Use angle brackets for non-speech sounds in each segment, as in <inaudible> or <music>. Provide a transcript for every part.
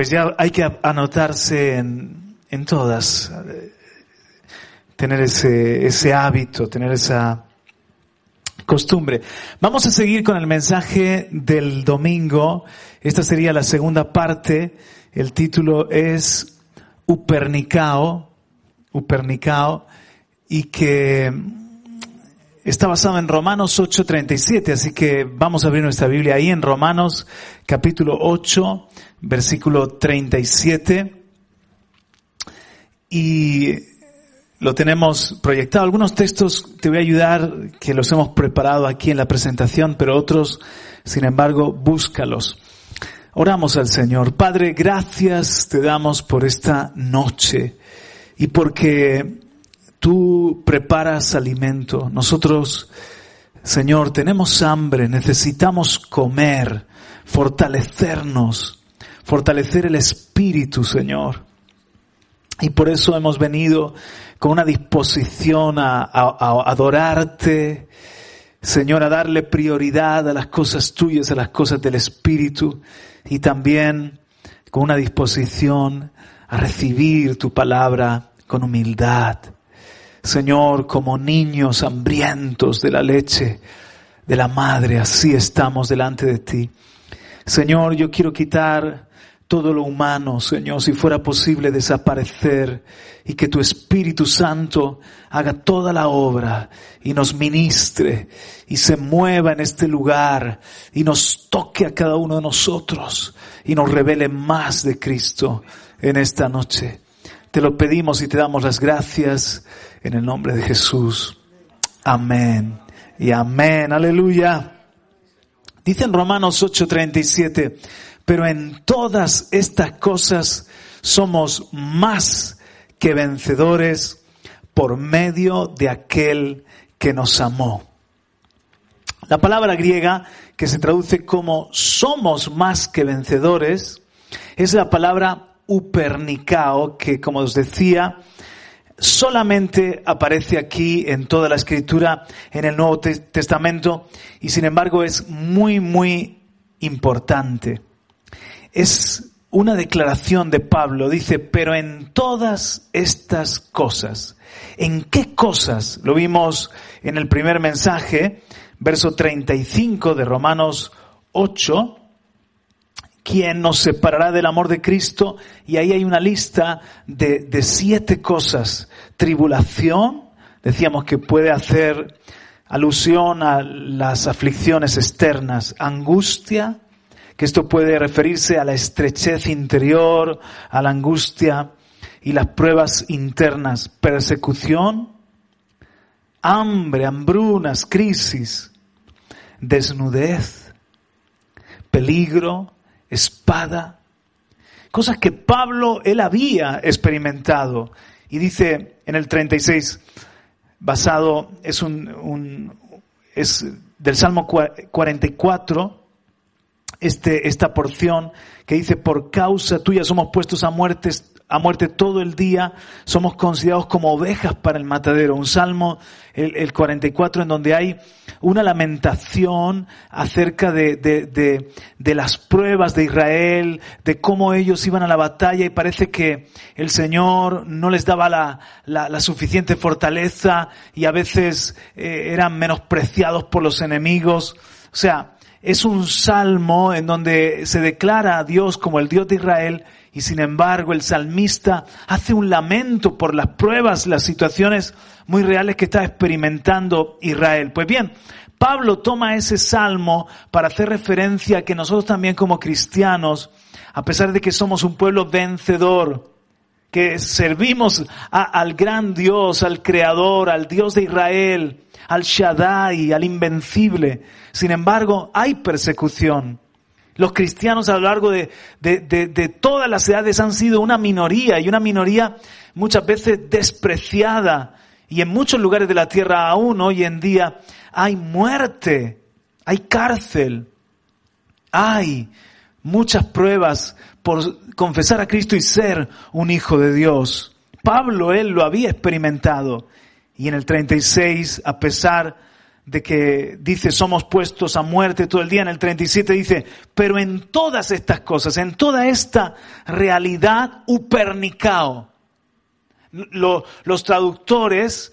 Pues ya hay que anotarse en, en todas, tener ese, ese hábito, tener esa costumbre. Vamos a seguir con el mensaje del domingo. Esta sería la segunda parte. El título es Upernicao, Upernicao, y que está basado en Romanos 8:37, así que vamos a abrir nuestra Biblia ahí en Romanos capítulo 8, versículo 37. Y lo tenemos proyectado. Algunos textos te voy a ayudar, que los hemos preparado aquí en la presentación, pero otros, sin embargo, búscalos. Oramos al Señor. Padre, gracias te damos por esta noche y porque tú preparas alimento. Nosotros, Señor, tenemos hambre, necesitamos comer, fortalecernos, fortalecer el espíritu, Señor. Y por eso hemos venido con una disposición a, a, adorarte, Señor, a darle prioridad a las cosas tuyas, a las cosas del Espíritu, y también con una disposición a recibir tu palabra con humildad. Señor, como niños hambrientos de la leche de la madre, así estamos delante de ti. Señor, yo quiero quitar todo lo humano, Señor, si fuera posible desaparecer y que tu Espíritu Santo haga toda la obra y nos ministre y se mueva en este lugar y nos toque a cada uno de nosotros y nos revele más de Cristo en esta noche. Te lo pedimos y te damos las gracias en el nombre de Jesús. Amén y amén. Aleluya. Dice en Romanos 8:37, pero en todas estas cosas somos más que vencedores por medio de aquel que nos amó. La palabra griega que se traduce como somos más que vencedores es la palabra upernicao que como os decía solamente aparece aquí en toda la escritura en el Nuevo Testamento y sin embargo es muy muy importante es una declaración de Pablo. Dice, pero en todas estas cosas, ¿en qué cosas? Lo vimos en el primer mensaje, verso 35 de Romanos 8. ¿Quién nos separará del amor de Cristo? Y ahí hay una lista de, de siete cosas. Tribulación, decíamos que puede hacer alusión a las aflicciones externas. Angustia, que esto puede referirse a la estrechez interior, a la angustia y las pruebas internas, persecución, hambre, hambrunas, crisis, desnudez, peligro, espada, cosas que Pablo él había experimentado. Y dice en el 36, basado, es un, un es del Salmo 44, este, esta porción que dice, por causa tuya somos puestos a muerte, a muerte todo el día, somos considerados como ovejas para el matadero. Un salmo, el, el 44, en donde hay una lamentación acerca de, de, de, de, las pruebas de Israel, de cómo ellos iban a la batalla y parece que el Señor no les daba la, la, la suficiente fortaleza y a veces eh, eran menospreciados por los enemigos. O sea, es un salmo en donde se declara a Dios como el Dios de Israel Y sin embargo, el salmista hace un lamento por las pruebas, las situaciones muy reales que está experimentando Israel. Pues bien, Pablo toma ese salmo para hacer referencia a que nosotros también como cristianos, a pesar de que somos un pueblo vencedor, que servimos al gran Dios, al Creador, al Dios de Israel, al Shaddai, al Invencible. Sin embargo, hay persecución. Los cristianos a lo largo de, de, todas las edades han sido una minoría y una minoría muchas veces despreciada. Y en muchos lugares de la tierra aún hoy en día hay muerte, hay cárcel, hay muchas pruebas por confesar a Cristo y ser un hijo de Dios. Pablo, él lo había experimentado. Y en el 36, a pesar de que dice somos puestos a muerte todo el día, en el 37 dice, pero en todas estas cosas, en toda esta realidad upernicao, los traductores,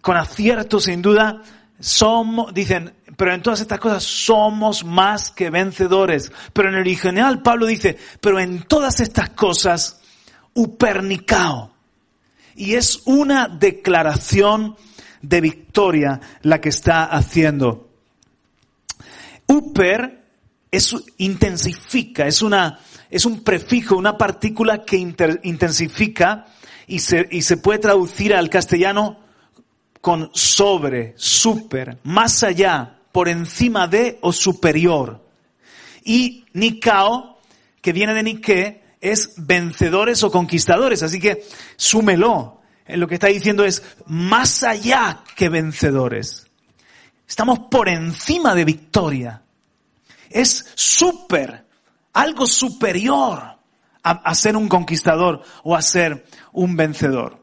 con acierto sin duda, somos, dicen, pero en todas estas cosas somos más que vencedores. Pero en el original Pablo dice, pero en todas estas cosas, upernicao. Y es una declaración de victoria la que está haciendo. Uper es, intensifica, es una, es un prefijo, una partícula que intensifica y se, y se puede traducir al castellano con sobre, super, más allá, por encima de o superior. Y Nikao, que viene de Nike, es vencedores o conquistadores. Así que súmelo. Lo que está diciendo es más allá que vencedores. Estamos por encima de victoria. Es súper, algo superior a, a ser un conquistador o a ser un vencedor.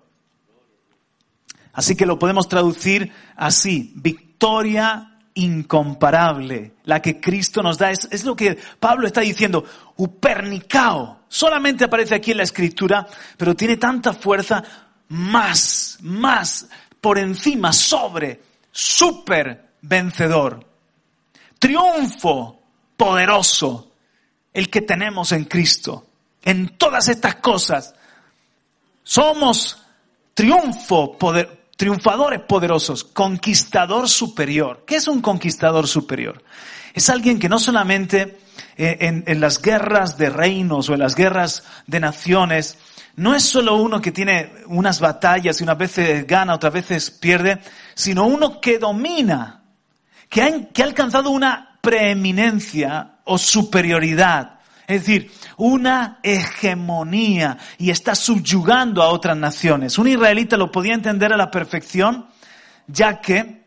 Así que lo podemos traducir así, victoria incomparable, la que Cristo nos da. Es, lo que Pablo está diciendo, upernicao. Solamente aparece aquí en la escritura, pero tiene tanta fuerza, más, más, por encima, sobre, super vencedor. Triunfo poderoso, el que tenemos en Cristo. En todas estas cosas, somos triunfo poder, triunfadores poderosos, conquistador superior. ¿Qué es un conquistador superior? Es alguien que no solamente eh, en, las guerras de reinos o en las guerras de naciones, no es solo uno que tiene unas batallas y unas veces gana, otras veces pierde, sino uno que domina, que que ha alcanzado una preeminencia o superioridad. Es decir, una hegemonía y está subyugando a otras naciones. Un israelita lo podía entender a la perfección, ya que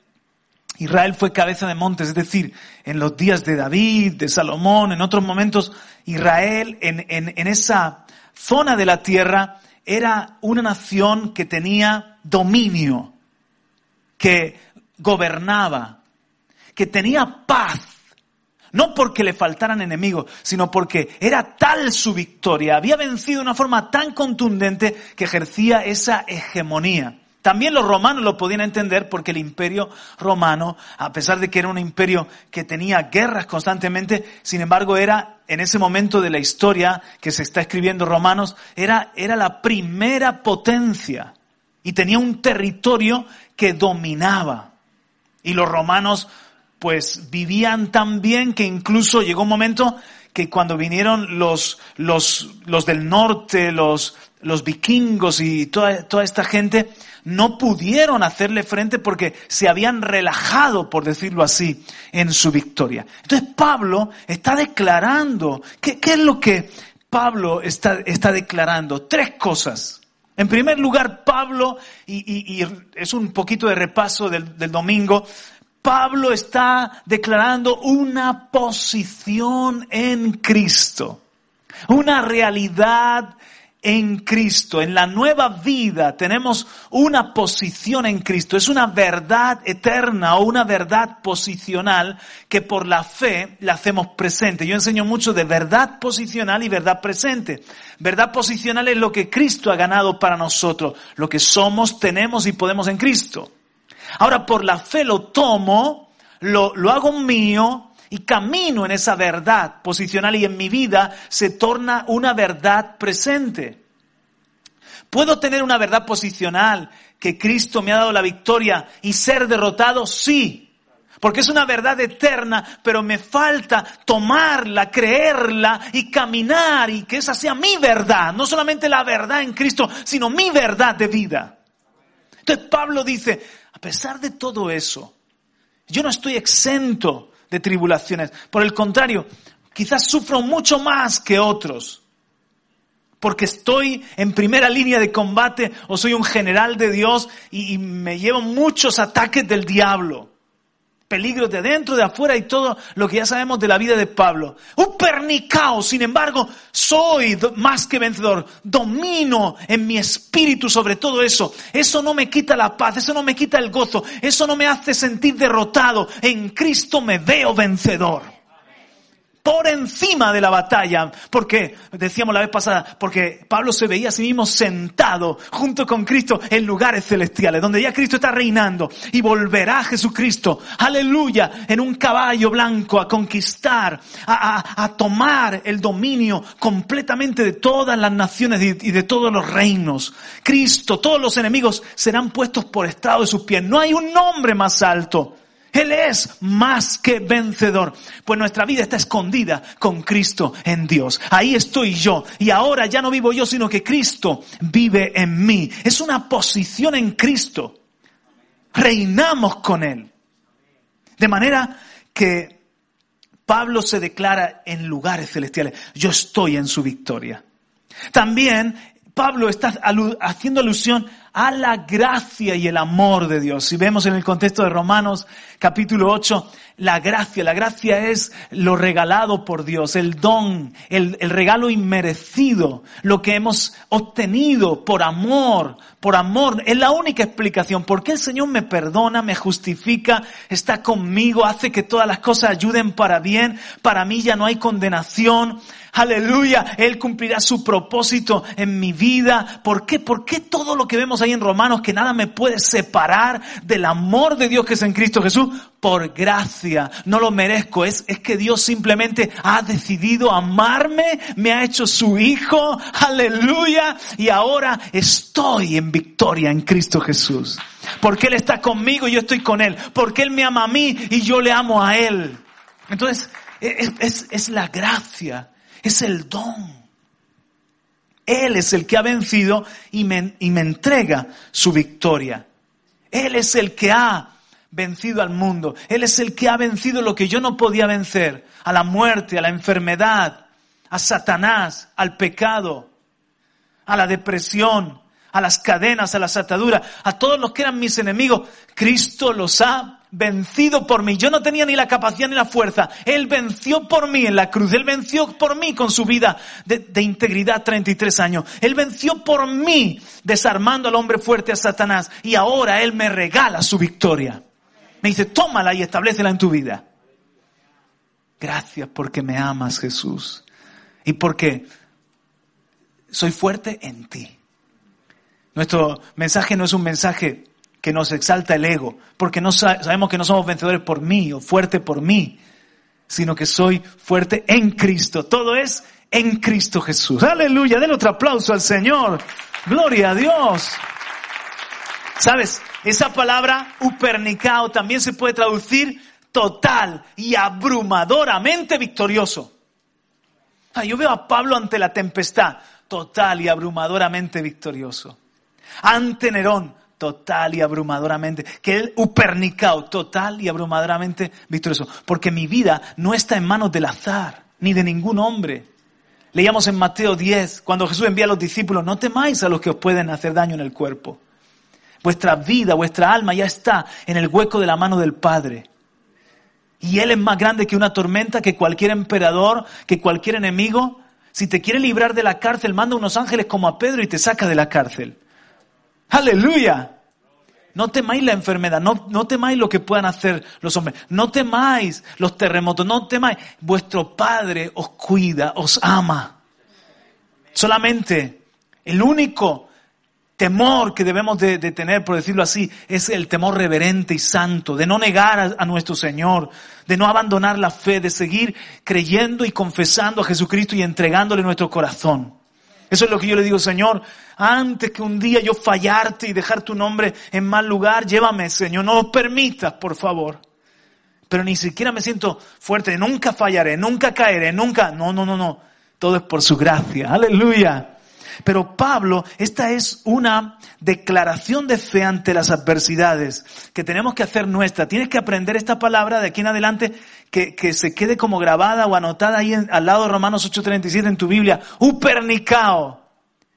Israel fue cabeza de montes, es decir, en los días de David, de Salomón, en otros momentos, Israel en, en esa zona de la tierra era una nación que tenía dominio, que gobernaba, que tenía paz no porque le faltaran enemigos, sino porque era tal su victoria, había vencido de una forma tan contundente que ejercía esa hegemonía. También los romanos lo podían entender porque el imperio romano, a pesar de que era un imperio que tenía guerras constantemente, sin embargo era en ese momento de la historia que se está escribiendo Romanos, era, era la primera potencia y tenía un territorio que dominaba. Y los romanos pues vivían tan bien que incluso llegó un momento que cuando vinieron los, los, los del norte, los, los vikingos y toda, toda esta gente, no pudieron hacerle frente porque se habían relajado, por decirlo así, en su victoria. Entonces Pablo está declarando, ¿qué, qué es lo que Pablo está, está declarando? Tres cosas. En primer lugar, Pablo, y, y, y es un poquito de repaso del, del domingo, Pablo está declarando una posición en Cristo, una realidad en Cristo. En la nueva vida tenemos una posición en Cristo. Es una verdad eterna o una verdad posicional que por la fe la hacemos presente. Yo enseño mucho de verdad posicional y verdad presente. Verdad posicional es lo que Cristo ha ganado para nosotros, lo que somos, tenemos y podemos en Cristo. Ahora por la fe lo tomo, lo, lo hago mío y camino en esa verdad posicional y en mi vida se torna una verdad presente. ¿Puedo tener una verdad posicional que Cristo me ha dado la victoria y ser derrotado? Sí. Porque es una verdad eterna, pero me falta tomarla, creerla y caminar y que esa sea mi verdad. No solamente la verdad en Cristo, sino mi verdad de vida. Entonces Pablo dice, a pesar de todo eso, yo no estoy exento de tribulaciones. Por el contrario, quizás sufro mucho más que otros. Porque estoy en primera línea de combate o soy un general de Dios y, me llevo muchos ataques del diablo peligros de adentro, de afuera y todo lo que ya sabemos de la vida de Pablo. Un pernicao, sin embargo, soy más que vencedor. Domino en mi espíritu sobre todo eso. Eso no me quita la paz, eso no me quita el gozo, eso no me hace sentir derrotado. En Cristo me veo vencedor por encima de la batalla, porque, decíamos la vez pasada, porque Pablo se veía a sí mismo sentado junto con Cristo en lugares celestiales, donde ya Cristo está reinando y volverá Jesucristo, aleluya, en un caballo blanco a conquistar, a, a tomar el dominio completamente de todas las naciones y de todos los reinos. Cristo, todos los enemigos serán puestos por estado de sus pies. No hay un nombre más alto él es más que vencedor. Pues nuestra vida está escondida con Cristo en Dios. Ahí estoy yo. Y ahora ya no vivo yo, sino que Cristo vive en mí. Es una posición en Cristo. Reinamos con Él. De manera que Pablo se declara en lugares celestiales. Yo estoy en su victoria. También Pablo está haciendo alusión a la gracia y el amor de Dios. Si vemos en el contexto de Romanos capítulo 8, la gracia, la gracia es lo regalado por Dios, el don, el, regalo inmerecido, lo que hemos obtenido por amor, por amor. Es la única explicación. ¿Por qué el Señor me perdona, me justifica, está conmigo, hace que todas las cosas ayuden para bien? Para mí ya no hay condenación. Aleluya, Él cumplirá su propósito en mi vida. ¿Por qué? ¿Por qué todo lo que vemos ahí en Romanos, que nada me puede separar del amor de Dios que es en Cristo Jesús? Por gracia, no lo merezco. Es, es que Dios simplemente ha decidido amarme, me ha hecho su hijo. Aleluya. Y ahora estoy en victoria en Cristo Jesús. Porque Él está conmigo y yo estoy con Él. Porque Él me ama a mí y yo le amo a Él. Entonces, es, es, es la gracia es el don. Él es el que ha vencido y me, y me entrega su victoria. Él es el que ha vencido al mundo. Él es el que ha vencido lo que yo no podía vencer. A la muerte, a la enfermedad, a Satanás, al pecado, a la depresión, a las cadenas, a las ataduras, a todos los que eran mis enemigos. Cristo los ha vencido por mí. Yo no tenía ni la capacidad ni la fuerza. Él venció por mí en la cruz. Él venció por mí con su vida de, de, integridad 33 años. Él venció por mí desarmando al hombre fuerte a Satanás. Y ahora Él me regala su victoria. Me dice, tómala y establecela en tu vida. Gracias porque me amas Jesús. Y porque soy fuerte en ti. Nuestro mensaje no es un mensaje que nos exalta el ego, porque no sabemos que no somos vencedores por mí o fuerte por mí, sino que soy fuerte en Cristo. Todo es en Cristo Jesús. Aleluya, den otro aplauso al Señor. Gloria a Dios. ¿Sabes? Esa palabra upernicao también se puede traducir total y abrumadoramente victorioso. Ah, yo veo a Pablo ante la tempestad, total y abrumadoramente victorioso. Ante Nerón, total y abrumadoramente, que Él upernicao, total y abrumadoramente victorioso. Porque mi vida no está en manos del azar, ni de ningún hombre. Leíamos en Mateo 10, cuando Jesús envía a los discípulos, no temáis a los que os pueden hacer daño en el cuerpo. Vuestra vida, vuestra alma ya está en el hueco de la mano del Padre. Y Él es más grande que una tormenta, que cualquier emperador, que cualquier enemigo. Si te quiere librar de la cárcel, manda unos ángeles como a Pedro y te saca de la cárcel. Aleluya. No temáis la enfermedad, no, no temáis lo que puedan hacer los hombres, no temáis los terremotos, no temáis. Vuestro Padre os cuida, os ama. Solamente el único temor que debemos de, tener, por decirlo así, es el temor reverente y santo, de no negar a, a, nuestro Señor, de no abandonar la fe, de seguir creyendo y confesando a Jesucristo y entregándole nuestro corazón. Eso es lo que yo le digo, Señor, antes que un día yo fallarte y dejar tu nombre en mal lugar, llévame, Señor, no lo permitas, por favor. Pero ni siquiera me siento fuerte, nunca fallaré, nunca caeré, nunca, no, no, no, no. Todo es por su gracia, aleluya. Pero Pablo, esta es una declaración de fe ante las adversidades que tenemos que hacer nuestra. Tienes que aprender esta palabra de aquí en adelante que, que se quede como grabada o anotada ahí al lado de Romanos 8:37 en tu Biblia. Upernicao,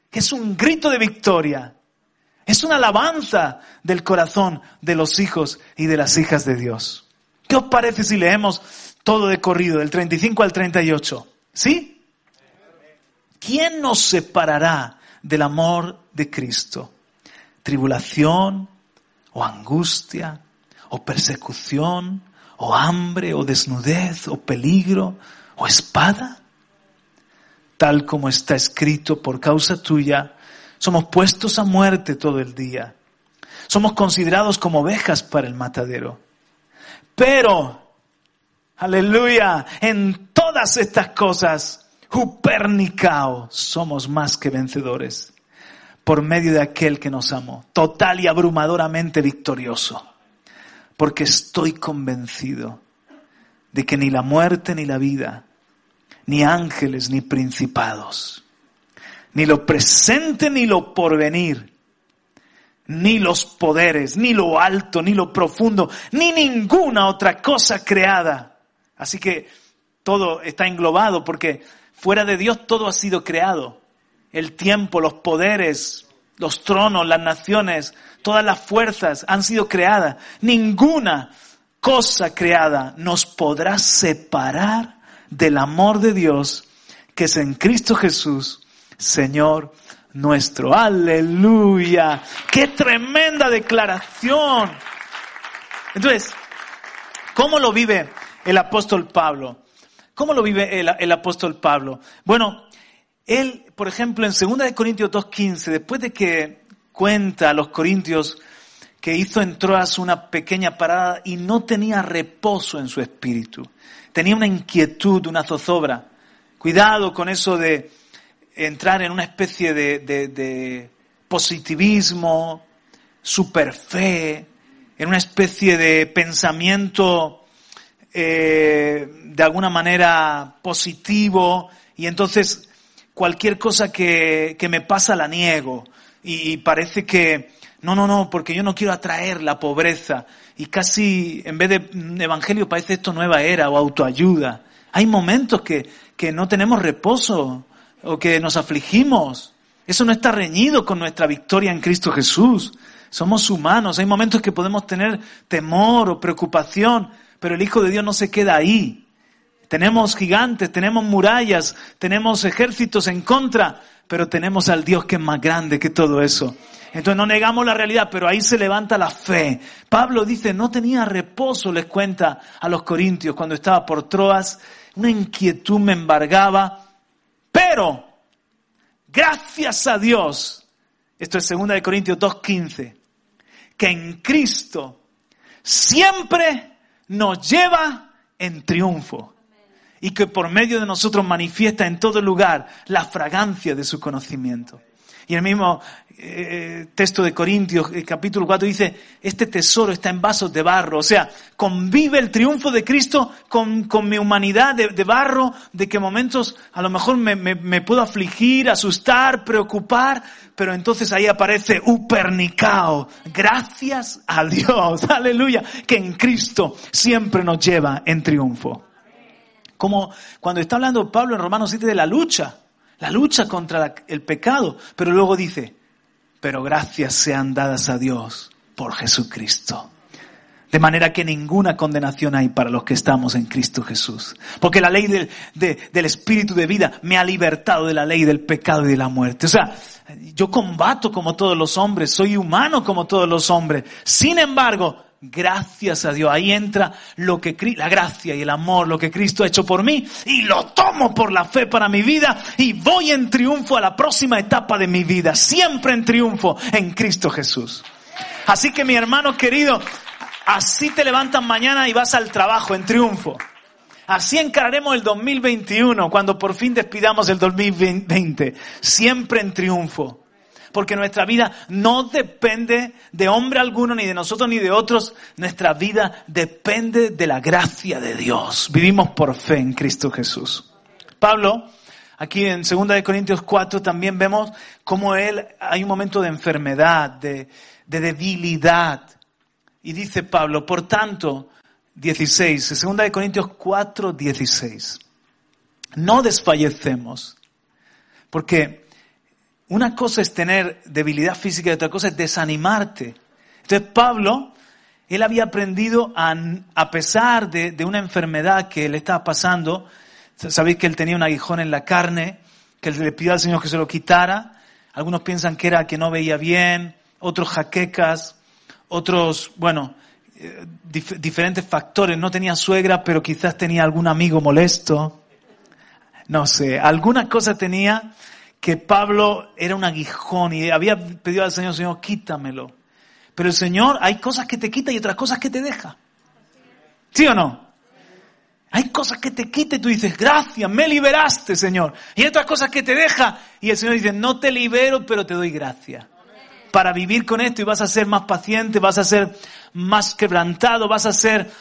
que es un grito de victoria. Es una alabanza del corazón de los hijos y de las hijas de Dios. ¿Qué os parece si leemos todo de corrido, del 35 al 38? ¿Sí? ¿Quién nos separará del amor de Cristo? ¿Tribulación o angustia o persecución o hambre o desnudez o peligro o espada? Tal como está escrito por causa tuya, somos puestos a muerte todo el día. Somos considerados como ovejas para el matadero. Pero, aleluya, en todas estas cosas Jupernicao, somos más que vencedores por medio de aquel que nos amó, total y abrumadoramente victorioso, porque estoy convencido de que ni la muerte ni la vida, ni ángeles ni principados, ni lo presente ni lo porvenir, ni los poderes, ni lo alto, ni lo profundo, ni ninguna otra cosa creada. Así que todo está englobado porque Fuera de Dios todo ha sido creado. El tiempo, los poderes, los tronos, las naciones, todas las fuerzas han sido creadas. Ninguna cosa creada nos podrá separar del amor de Dios que es en Cristo Jesús, Señor nuestro. Aleluya. Qué tremenda declaración. Entonces, ¿cómo lo vive el apóstol Pablo? ¿Cómo lo vive el, apóstol Pablo? Bueno, él, por ejemplo, en 2 Corintios 2.15, después de que cuenta a los corintios que hizo en Troas una pequeña parada y no tenía reposo en su espíritu, tenía una inquietud, una zozobra. Cuidado con eso de entrar en una especie de, de positivismo, superfe, en una especie de pensamiento eh, de alguna manera positivo y entonces cualquier cosa que, que me pasa la niego y, parece que no, no, no, porque yo no quiero atraer la pobreza y casi en vez de evangelio parece esto nueva era o autoayuda. Hay momentos que, que no tenemos reposo o que nos afligimos. Eso no está reñido con nuestra victoria en Cristo Jesús. Somos humanos. Hay momentos que podemos tener temor o preocupación, pero el Hijo de Dios no se queda ahí. Tenemos gigantes, tenemos murallas, tenemos ejércitos en contra, pero tenemos al Dios que es más grande que todo eso. Entonces no negamos la realidad, pero ahí se levanta la fe. Pablo dice, no tenía reposo, les cuenta a los corintios cuando estaba por Troas, una inquietud me embargaba, pero gracias a Dios, esto es 2 de Corintios 2.15, que en Cristo siempre nos lleva en triunfo y que por medio de nosotros manifiesta en todo lugar la fragancia de su conocimiento. Y el mismo eh, texto de Corintios, el capítulo 4, dice, este tesoro está en vasos de barro. O sea, convive el triunfo de Cristo con, con mi humanidad de, de, barro, de que momentos a lo mejor me, me, me, puedo afligir, asustar, preocupar, pero entonces ahí aparece Upernicao. Gracias a Dios, <laughs> aleluya, que en Cristo siempre nos lleva en triunfo. Como cuando está hablando Pablo en Romanos 7 de la lucha la lucha contra el pecado, pero luego dice, pero gracias sean dadas a Dios por Jesucristo. De manera que ninguna condenación hay para los que estamos en Cristo Jesús. Porque la ley del, del Espíritu de vida me ha libertado de la ley del pecado y de la muerte. O sea, yo combato como todos los hombres, soy humano como todos los hombres. Sin embargo, gracias a Dios. Ahí entra lo que la gracia y el amor, lo que Cristo ha hecho por mí y lo tomo por la fe para mi vida y voy en triunfo a la próxima etapa de mi vida, siempre en triunfo en Cristo Jesús. Así que mi hermano querido, así te levantas mañana y vas al trabajo en triunfo. Así encararemos el 2021 cuando por fin despidamos el 2020, siempre en triunfo. Porque nuestra vida no depende de hombre alguno, ni de nosotros, ni de otros. Nuestra vida depende de la gracia de Dios. Vivimos por fe en Cristo Jesús. Pablo, aquí en 2 Corintios 4 también vemos cómo él, hay un momento de enfermedad, de, de debilidad. Y dice Pablo, por tanto, 16, 2 de Corintios 4, 16. No desfallecemos, porque una cosa es tener debilidad física y otra cosa es desanimarte. Entonces Pablo, él había aprendido a, a pesar de, de, una enfermedad que le estaba pasando, sabéis que él tenía un aguijón en la carne, que le pidió al Señor que se lo quitara. Algunos piensan que era que no veía bien, otros jaquecas, otros, bueno, eh, diferentes factores. No tenía suegra, pero quizás tenía algún amigo molesto. No sé, alguna cosa tenía que Pablo era un aguijón y había pedido al Señor, Señor, quítamelo. Pero el Señor, hay cosas que te quita y otras cosas que te deja. ¿Sí o no? Hay cosas que te quita y tú dices, gracias, me liberaste, Señor. Y hay otras cosas que te deja y el Señor dice, no te libero, pero te doy gracia para vivir con esto y vas a ser más paciente, vas a ser más quebrantado, vas a ser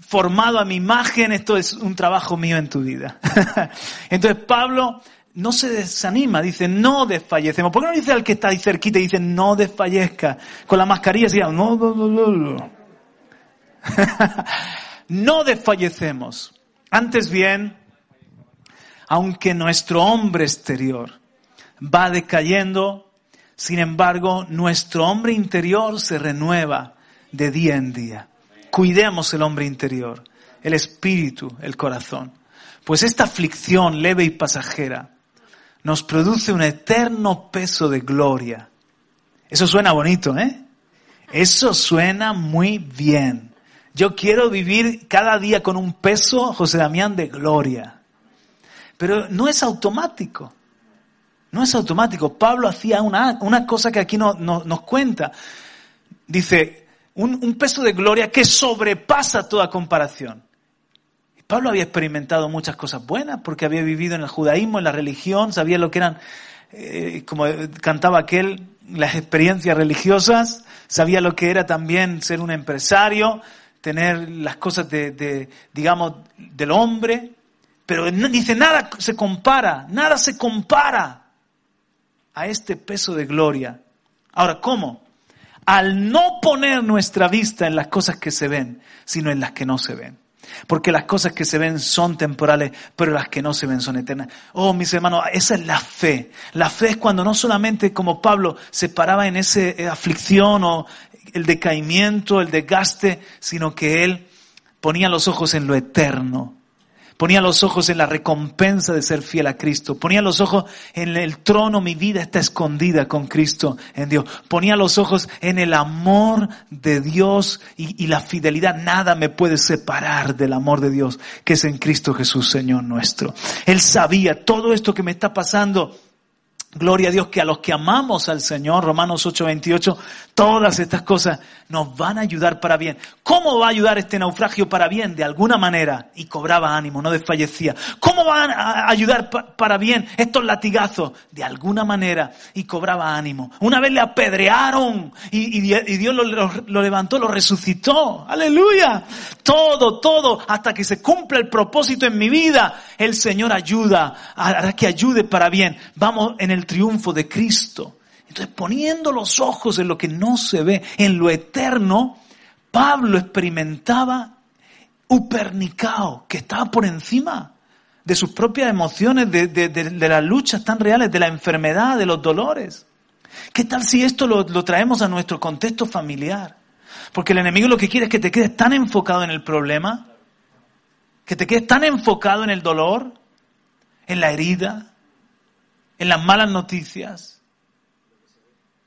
formado a mi imagen. Esto es un trabajo mío en tu vida. <laughs> Entonces Pablo no se desanima, dice, no desfallecemos. ¿Por qué no dice al que está ahí cerquita y dice, no desfallezca? Con la mascarilla decía, no, no, no, no. <laughs> no desfallecemos. Antes bien, aunque nuestro hombre exterior va decayendo, sin embargo, nuestro hombre interior se renueva de día en día. Cuidemos el hombre interior, el espíritu, el corazón. Pues esta aflicción leve y pasajera nos produce un eterno peso de gloria. Eso suena bonito, ¿eh? Eso suena muy bien. Yo quiero vivir cada día con un peso, José Damián, de gloria. Pero no es automático. No es automático. Pablo hacía una, una cosa que aquí no, nos cuenta. Dice, un, un, peso de gloria que sobrepasa toda comparación. Pablo había experimentado muchas cosas buenas porque había vivido en el judaísmo, en la religión, sabía lo que eran, eh, como cantaba aquel, las experiencias religiosas, sabía lo que era también ser un empresario, tener las cosas de, de digamos, del hombre, pero dice, nada se compara, nada se compara a este peso de gloria. Ahora, ¿cómo? Al no poner nuestra vista en las cosas que se ven, sino en las que no se ven. Porque las cosas que se ven son temporales, pero las que no se ven son eternas. Oh, mis hermanos, esa es la fe. La fe es cuando no solamente como Pablo se paraba en esa eh, aflicción o el decaimiento, el desgaste, sino que él ponía los ojos en lo eterno, Ponía los ojos en la recompensa de ser fiel a Cristo. Ponía los ojos en el trono, mi vida está escondida con Cristo en Dios. Ponía los ojos en el amor de Dios y, la fidelidad. Nada me puede separar del amor de Dios que es en Cristo Jesús, Señor nuestro. Él sabía todo esto que me está pasando Gloria a Dios que a los que amamos al Señor, Romanos 8:28, todas estas cosas nos van a ayudar para bien. ¿Cómo va a ayudar este naufragio para bien? De alguna manera. Y cobraba ánimo, no desfallecía. ¿Cómo van a ayudar para bien estos latigazos? De alguna manera. Y cobraba ánimo. Una vez le apedrearon y, Dios lo, lo levantó, lo resucitó. Aleluya. Todo, todo, hasta que se cumpla el propósito en mi vida. El Señor ayuda, hará que ayude para bien. Vamos en el triunfo de Cristo. Entonces, poniendo los ojos en lo que no se ve, en lo eterno, Pablo experimentaba upernicao, que estaba por encima de sus propias emociones, de, las luchas tan reales, de la enfermedad, de los dolores. ¿Qué tal si esto lo traemos a nuestro contexto familiar? Porque el enemigo lo que quiere es que te quedes tan enfocado en el problema, que te quedes tan enfocado en el dolor, en la herida, en las malas noticias,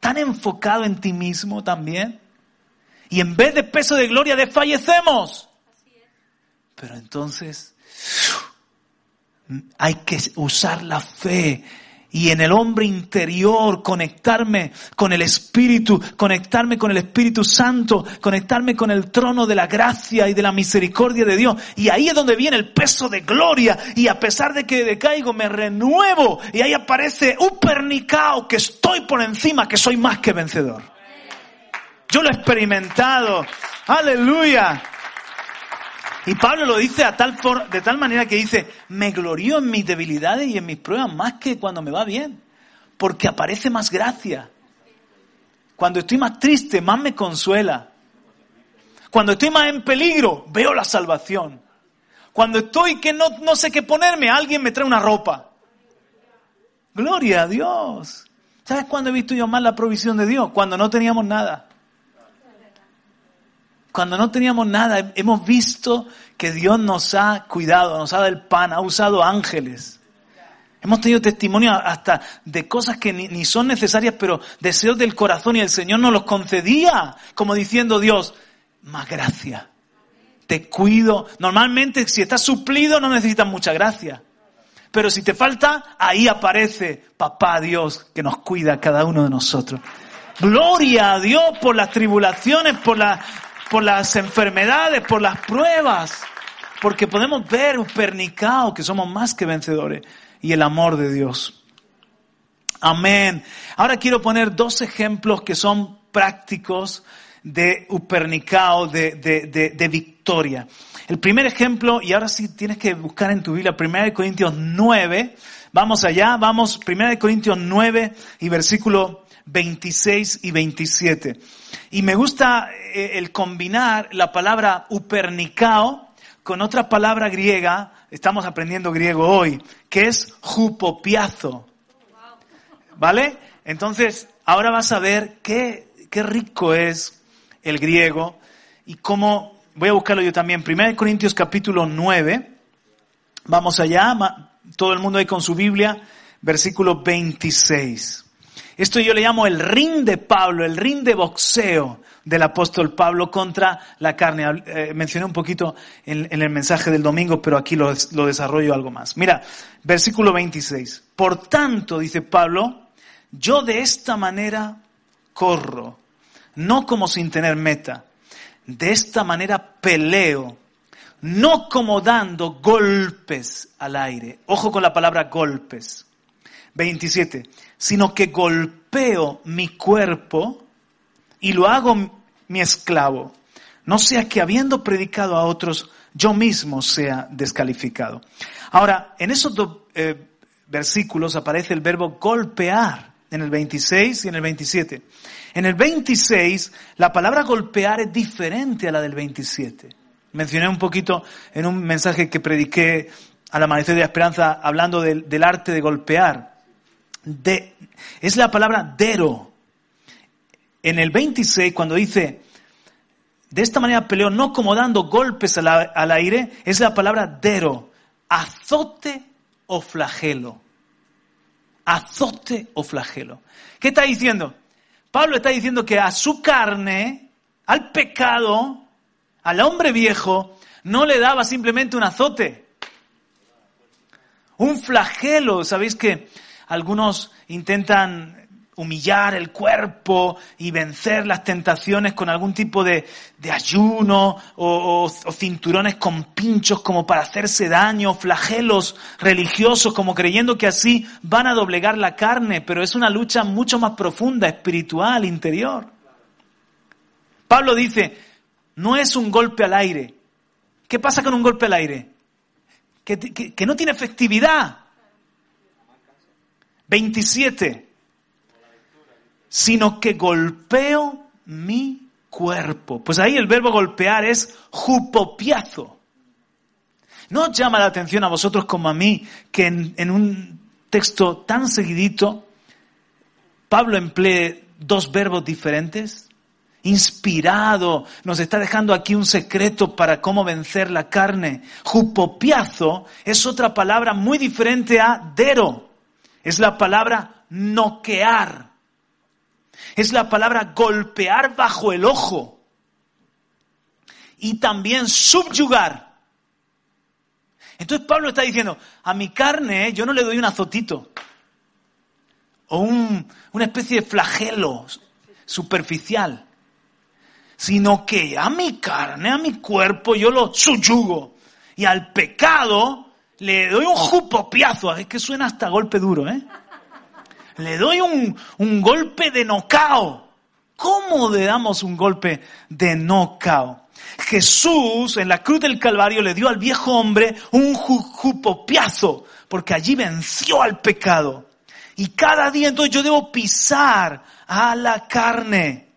tan enfocado en ti mismo también, Y en vez de peso de gloria desfallecemos. Pero entonces hay que usar la fe y en el hombre interior conectarme con el Espíritu, conectarme con el Espíritu Santo, conectarme con el trono de la gracia y de la misericordia de Dios. Y ahí es donde viene el peso de gloria y a pesar de que decaigo me renuevo y ahí aparece un pernicao que estoy por encima, que soy más que vencedor. Yo lo he experimentado. Aleluya. Y Pablo lo dice a tal de tal manera que dice, me glorío en mis debilidades y en mis pruebas más que cuando me va bien, porque aparece más gracia. Cuando estoy más triste, más me consuela. Cuando estoy más en peligro, veo la salvación. Cuando estoy que no, no sé qué ponerme, alguien me trae una ropa. Gloria a Dios. ¿Sabes cuándo he visto yo más la provisión de Dios? Cuando no teníamos nada cuando no teníamos nada, hemos visto que Dios nos ha cuidado, nos ha dado el pan, ha usado ángeles. Hemos tenido testimonio hasta de cosas que ni, son necesarias, pero deseos del corazón y el Señor nos los concedía, como diciendo Dios, más gracia. Te cuido. Normalmente si estás suplido no necesitas mucha gracia. Pero si te falta, ahí aparece Papá Dios que nos cuida a cada uno de nosotros. Gloria a Dios por las tribulaciones, por la, por las enfermedades, por las pruebas, porque podemos ver un que somos más que vencedores y el amor de Dios. Amén. Ahora quiero poner dos ejemplos que son prácticos de Upernicao, de, de, de, victoria. El primer ejemplo, y ahora sí tienes que buscar en tu Biblia, 1 Corintios 9, vamos allá, vamos, 1 Corintios 9 y versículo 26 y 27. Y me gusta eh, el combinar la palabra upernicao con otra palabra griega, estamos aprendiendo griego hoy, que es jupopiazo. ¿Vale? Entonces, ahora vas a ver qué, qué rico es el griego y cómo, voy a buscarlo yo también, 1 Corintios capítulo 9, vamos allá, todo el mundo ahí con su Biblia, versículo 26. Esto yo le llamo el ring de Pablo, el ring de boxeo del apóstol Pablo contra la carne. Eh, mencioné un poquito en, el mensaje del domingo, pero aquí lo, lo desarrollo algo más. Mira, versículo 26. Por tanto, dice Pablo, yo de esta manera corro, no como sin tener meta. De esta manera peleo, no como dando golpes al aire. Ojo con la palabra golpes. 27 sino que golpeo mi cuerpo y lo hago mi esclavo. No sea que habiendo predicado a otros, yo mismo sea descalificado. Ahora, en esos dos eh, versículos aparece el verbo golpear, en el 26 y en el 27. En el 26, la palabra golpear es diferente a la del 27. Mencioné un poquito en un mensaje que prediqué al amanecer de la esperanza hablando del, del arte de golpear de, es la palabra dero. En el 26, cuando dice, de esta manera peleó no como dando golpes al, aire, es la palabra dero, azote o flagelo. Azote o flagelo. ¿Qué está diciendo? Pablo está diciendo que a su carne, al pecado, al hombre viejo, no le daba simplemente un azote, un flagelo. ¿Sabéis que algunos intentan humillar el cuerpo y vencer las tentaciones con algún tipo de, ayuno o, cinturones con pinchos como para hacerse daño, flagelos religiosos como creyendo que así van a doblegar la carne, pero es una lucha mucho más profunda, espiritual, interior. Pablo dice, no es un golpe al aire. ¿Qué pasa con un golpe al aire? que no tiene efectividad. 27. Sino que golpeo mi cuerpo. Pues ahí el verbo golpear es jupopiazo. ¿No os llama la atención a vosotros como a mí que en, en un texto tan seguidito Pablo emplee dos verbos diferentes? inspirado, nos está dejando aquí un secreto para cómo vencer la carne. Jupopiazo es otra palabra muy diferente a dero. Es la palabra noquear. Es la palabra golpear bajo el ojo. y también subyugar. Entonces Pablo está diciendo, a mi carne yo no le doy un azotito o una especie de flagelo superficial, sino que a mi carne, a mi cuerpo yo lo subyugo y al pecado le doy un jupopiazo, es que suena hasta golpe duro, ¿eh? Le doy un, un golpe de nocao. ¿Cómo le damos un golpe de nocao? Jesús en la cruz del Calvario le dio al viejo hombre un jupopiazo, porque allí venció al pecado. Y cada día entonces yo debo pisar a la carne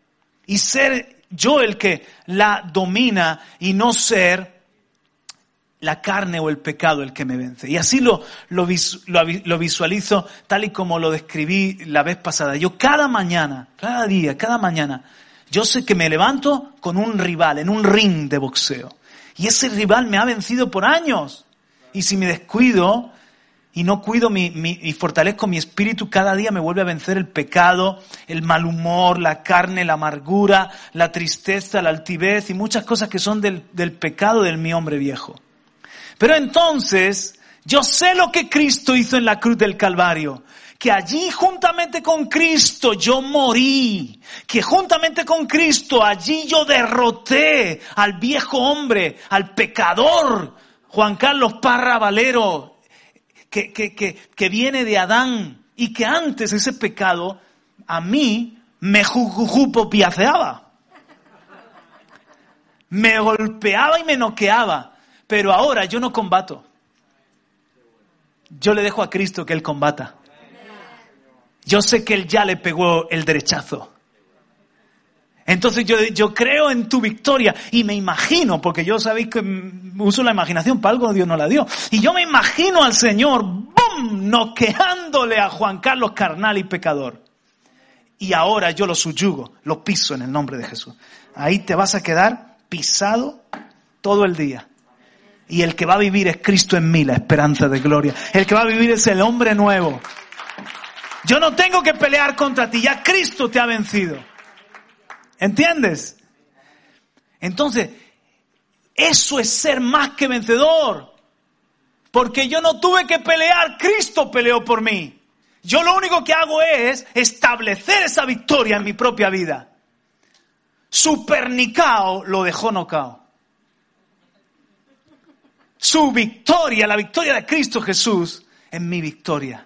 y ser yo el que la domina y no ser la carne o el pecado el que me vence. Y así lo, lo, lo, visualizo tal y como lo describí la vez pasada. Yo cada mañana, cada día, cada mañana, yo sé que me levanto con un rival en un ring de boxeo. Y ese rival me ha vencido por años. Y si me descuido y no cuido mi, y fortalezco mi espíritu, cada día me vuelve a vencer el pecado, el mal humor, la carne, la amargura, la tristeza, la altivez y muchas cosas que son del, del pecado del mi hombre viejo. Pero entonces, yo sé lo que Cristo hizo en la cruz del Calvario. Que allí juntamente con Cristo yo morí. Que juntamente con Cristo allí yo derroté al viejo hombre, al pecador, Juan Carlos Parra Valero, que, que, que, que viene de Adán y que antes ese pecado a mí me jujupopiaceaba. Me golpeaba y me noqueaba. Pero ahora yo no combato. Yo le dejo a Cristo que Él combata. Yo sé que Él ya le pegó el derechazo. Entonces yo, yo creo en tu victoria y me imagino, porque yo sabéis que uso la imaginación, para algo Dios no la dio. Y yo me imagino al Señor, ¡bum!, noqueándole a Juan Carlos carnal y pecador. Y ahora yo lo subyugo, lo piso en el nombre de Jesús. Ahí te vas a quedar pisado todo el día. Y el que va a vivir es Cristo en mí, la esperanza de gloria. El que va a vivir es el hombre nuevo. Yo no tengo que pelear contra ti, ya Cristo te ha vencido. ¿Entiendes? Entonces, eso es ser más que vencedor. Porque yo no tuve que pelear, Cristo peleó por mí. Yo lo único que hago es establecer esa victoria en mi propia vida. Supernicao lo dejó nocao su victoria, la victoria de Cristo Jesús, en mi victoria.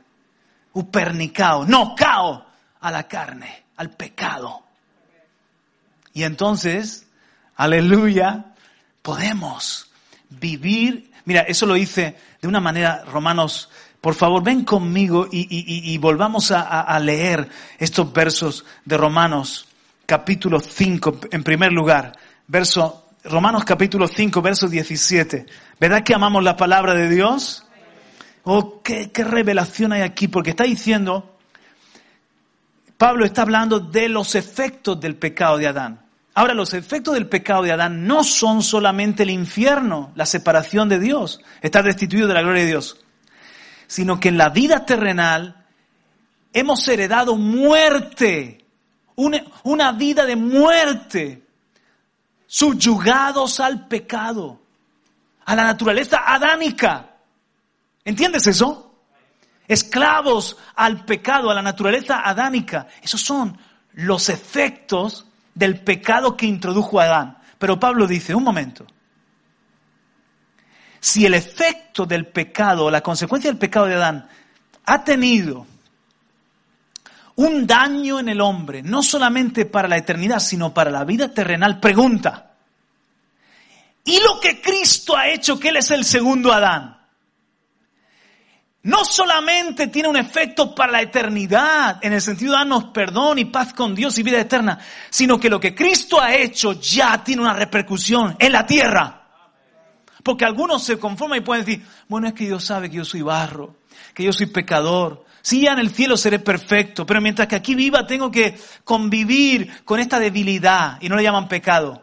Upernicao, no cao a la carne, al pecado. Y entonces, aleluya, podemos vivir. Mira, eso lo hice de una manera, Romanos, por favor, ven conmigo y, volvamos a, a, leer estos versos de Romanos, capítulo 5, en primer lugar, verso Romanos capítulo 5, verso 17. ¿Verdad que amamos la palabra de Dios? Oh, qué, qué revelación hay aquí, porque está diciendo, Pablo está hablando de los efectos del pecado de Adán. Ahora, los efectos del pecado de Adán no son solamente el infierno, la separación de Dios, estar destituido de la gloria de Dios, sino que en la vida terrenal hemos heredado muerte, una, una vida de muerte subyugados al pecado, a la naturaleza adánica. ¿Entiendes eso? Esclavos al pecado, a la naturaleza adánica. Esos son los efectos del pecado que introdujo Adán. Pero Pablo dice, un momento, si el efecto del pecado, la consecuencia del pecado de Adán, ha tenido un daño en el hombre, no solamente para la eternidad, sino para la vida terrenal. Pregunta, ¿y lo que Cristo ha hecho, que Él es el segundo Adán? No solamente tiene un efecto para la eternidad, en el sentido de darnos perdón y paz con Dios y vida eterna, sino que lo que Cristo ha hecho ya tiene una repercusión en la tierra. Porque algunos se conforman y pueden decir, bueno, es que Dios sabe que yo soy barro, que yo soy pecador, Sí, ya en el cielo seré perfecto, pero mientras que aquí viva tengo que convivir con esta debilidad, y no le llaman pecado,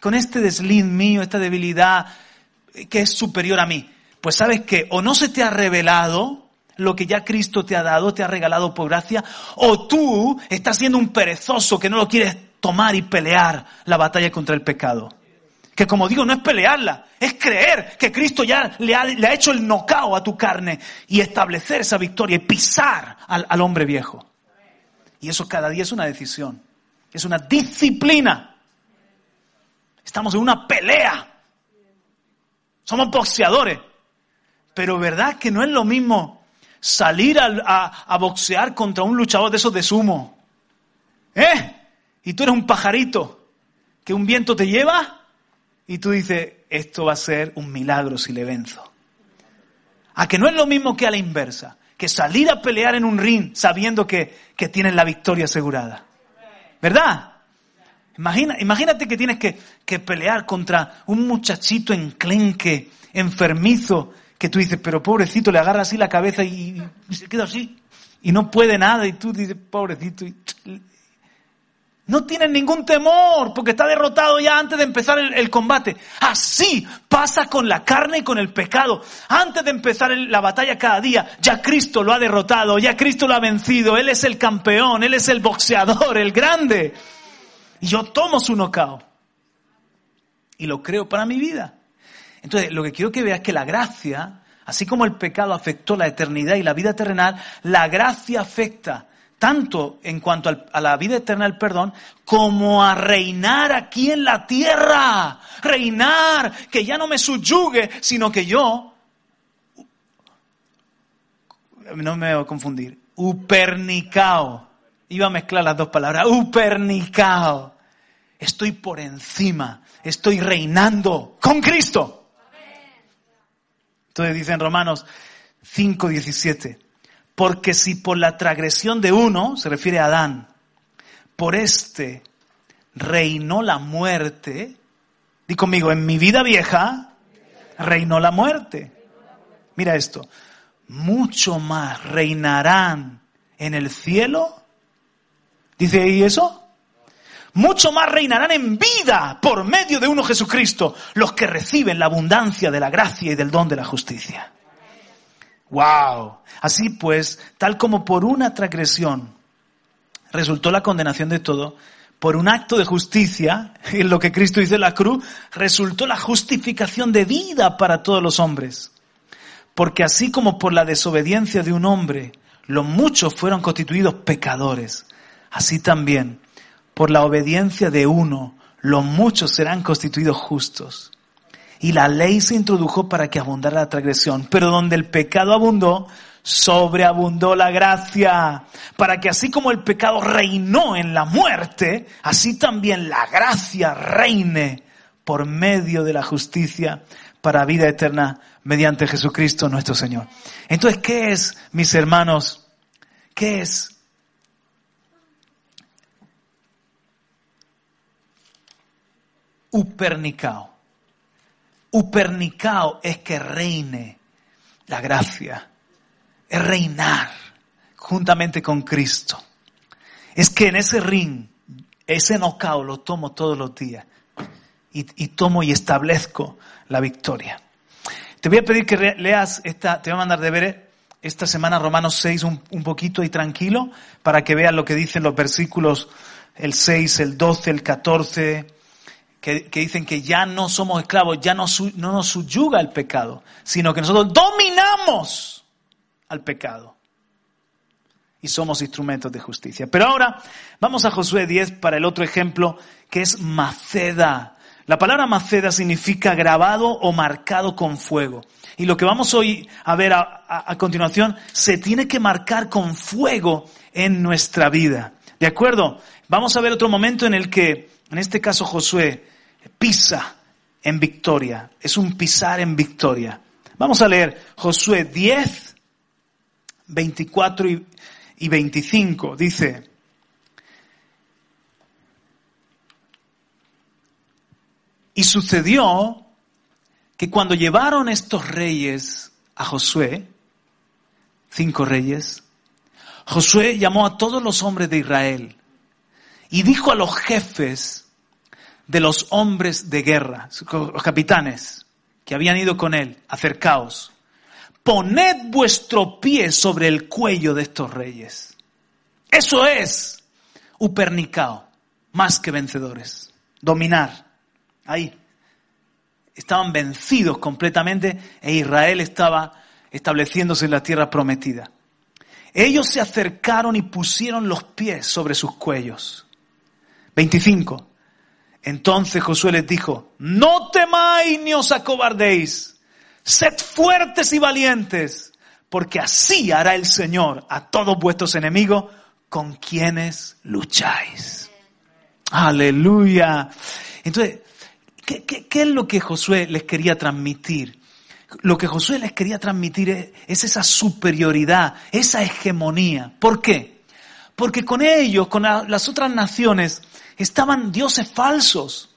con este desliz mío, esta debilidad que es superior a mí. Pues sabes que o no se te ha revelado lo que ya Cristo te ha dado, te ha regalado por gracia, o tú estás siendo un perezoso que no lo quieres tomar y pelear la batalla contra el pecado. Que como digo, no es pelearla, es creer que Cristo ya le ha, hecho el nocao a tu carne y establecer esa victoria y pisar al, al hombre viejo. Y eso cada día es una decisión, es una disciplina. Estamos en una pelea. Somos boxeadores. Pero verdad que no es lo mismo salir a, a, a boxear contra un luchador de esos de sumo. ¿Eh? Y tú eres un pajarito que un viento te lleva y tú dices, esto va a ser un milagro si le venzo. A que no es lo mismo que a la inversa, que salir a pelear en un ring sabiendo que, que tienes la victoria asegurada. ¿Verdad? Imagina, imagínate que tienes que, que pelear contra un muchachito enclenque, enfermizo, que tú dices, pero pobrecito, le agarra así la cabeza y, y se queda así y no puede nada y tú dices, pobrecito, y no tienen ningún temor porque está derrotado ya antes de empezar el, combate. Así pasa con la carne y con el pecado. Antes de empezar la batalla cada día, ya Cristo lo ha derrotado, ya Cristo lo ha vencido. Él es el campeón, Él es el boxeador, el grande. Y yo tomo su nocao. Y lo creo para mi vida. Entonces, lo que quiero que veas es que la gracia, así como el pecado afectó la eternidad y la vida terrenal, la gracia afecta tanto en cuanto al, a la vida eterna del perdón, como a reinar aquí en la tierra. Reinar, que ya no me subyugue, sino que yo, no me voy a confundir, upernicao. Iba a mezclar las dos palabras, upernicao. Estoy por encima, estoy reinando con Cristo. Entonces dice en Romanos 5, 17. Porque si por la transgresión de uno, se refiere a Adán, por este reinó la muerte, di conmigo, en mi vida vieja reinó la muerte. Mira esto, mucho más reinarán en el cielo. ¿Dice ahí eso? Mucho más reinarán en vida por medio de uno Jesucristo los que reciben la abundancia de la gracia y del don de la justicia. Wow. Así pues, tal como por una transgresión resultó la condenación de todo, por un acto de justicia, <laughs> en lo que Cristo dice en la cruz, resultó la justificación de vida para todos los hombres. Porque así como por la desobediencia de un hombre, los muchos fueron constituidos pecadores, así también por la obediencia de uno, los muchos serán constituidos justos. Y la ley se introdujo para que abundara la transgresión. Pero donde el pecado abundó, sobreabundó la gracia. Para que así como el pecado reinó en la muerte, así también la gracia reine por medio de la justicia para vida eterna mediante Jesucristo nuestro Señor. Entonces, ¿qué es, mis hermanos? ¿Qué es? Upernicao. Upernicao es que reine la gracia, es reinar juntamente con Cristo. Es que en ese ring, ese nocao lo tomo todos los días y, tomo y establezco la victoria. Te voy a pedir que leas esta, te voy a mandar de ver esta semana Romanos 6 un, un poquito y tranquilo para que veas lo que dicen los versículos el 6, el 12, el 14, que, que, dicen que ya no somos esclavos, ya no, su, no nos subyuga el pecado, sino que nosotros dominamos al pecado y somos instrumentos de justicia. Pero ahora vamos a Josué 10 para el otro ejemplo que es maceda. La palabra maceda significa grabado o marcado con fuego. Y lo que vamos hoy a ver a, a, a continuación se tiene que marcar con fuego en nuestra vida. ¿De acuerdo? Vamos a ver otro momento en el que, en este caso Josué, pisa en victoria. Es un pisar en victoria. Vamos a leer Josué 10, 24 y, y 25. Dice, y sucedió que cuando llevaron estos reyes a Josué, cinco reyes, Josué llamó a todos los hombres de Israel y dijo a los jefes de los hombres de guerra, los capitanes que habían ido con él, acercaos, poned vuestro pie sobre el cuello de estos reyes. Eso es upernicao, más que vencedores, dominar. Ahí, estaban vencidos completamente e Israel estaba estableciéndose en la tierra prometida. Ellos se acercaron y pusieron los pies sobre sus cuellos. 25. Entonces Josué les dijo, no temáis ni os acobardéis, sed fuertes y valientes, porque así hará el Señor a todos vuestros enemigos con quienes lucháis. Aleluya. Entonces, ¿qué, es lo que Josué les quería transmitir? Lo que Josué les quería transmitir es, esa superioridad, esa hegemonía. ¿Por qué? Porque con ellos, con las otras naciones, estaban dioses falsos.